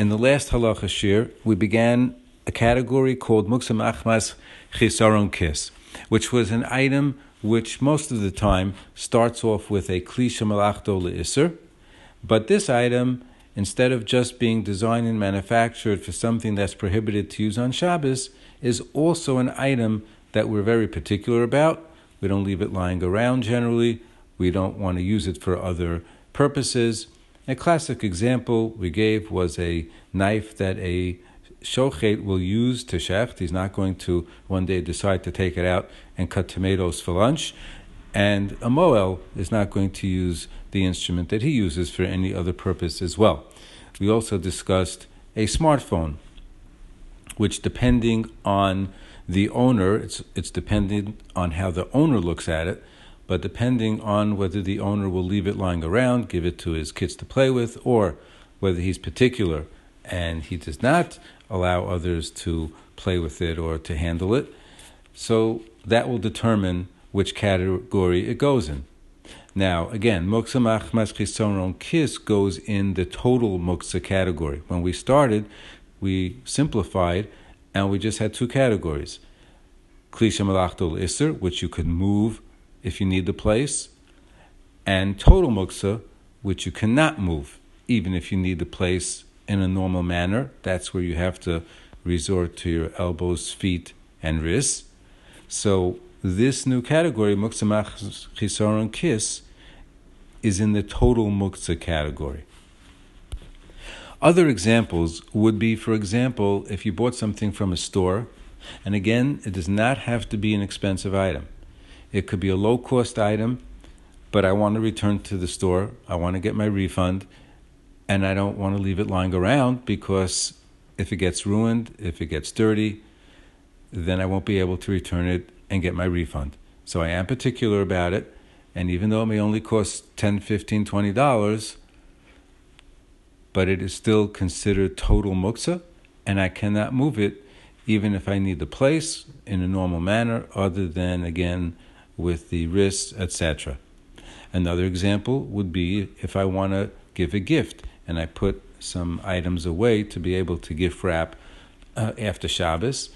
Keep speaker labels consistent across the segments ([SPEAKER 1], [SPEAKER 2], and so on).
[SPEAKER 1] In the last halacha shiur, we began a category called muksa machmas chisaron kis, which was an item which most of the time starts off with a klisha malachto leisser, but this item, instead of just being designed and manufactured for something that's prohibited to use on Shabbos, is also an item that we're very particular about. We don't leave it lying around generally. We don't want to use it for other purposes. A classic example we gave was a knife that a shochet will use to shecht. He's not going to one day decide to take it out and cut tomatoes for lunch. And a mohel is not going to use the instrument that he uses for any other purpose as well. We also discussed a smartphone, which depending on the owner, it's, it's dependent on how the owner looks at it, but depending on whether the owner will leave it lying around, give it to his kids to play with, or whether he's particular and he does not allow others to play with it or to handle it. So that will determine which category it goes in. Now, again, moksa machmas chisoron kis goes in the total moksa category. When we started, we simplified and we just had two categories. Klisha malachtul isser, which you could move if you need the place, and total muksa, which you cannot move even if you need the place in a normal manner. That's where you have to resort to your elbows, feet, and wrists. So this new category, muktzah chisaron kis, is in the total muktzah category. Other examples would be, for example, if you bought something from a store, and again, it does not have to be an expensive item. It could be a low cost item, but I want to return to the store. I want to get my refund, and I don't want to leave it lying around because if it gets ruined, if it gets dirty, then I won't be able to return it and get my refund. So I am particular about it, and even though it may only cost 10 15 $20, but it is still considered total muksa, and I cannot move it even if I need the place in a normal manner, other than again with the wrists, etc. Another example would be if I want to give a gift and I put some items away to be able to gift wrap uh, after Shabbos.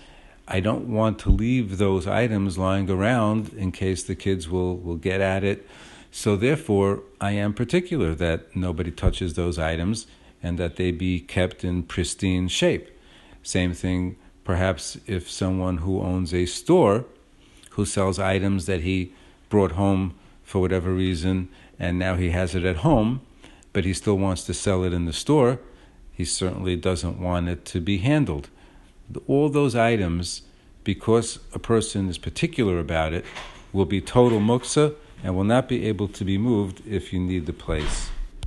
[SPEAKER 1] I don't want to leave those items lying around in case the kids will, will get at it. So, therefore, I am particular that nobody touches those items and that they be kept in pristine shape. Same thing, perhaps, if someone who owns a store who sells items that he brought home for whatever reason and now he has it at home but he still wants to sell it in the store, he certainly doesn't want it to be handled. All those items, because a person is particular about it, will be total muksa and will not be able to be moved if you need the place.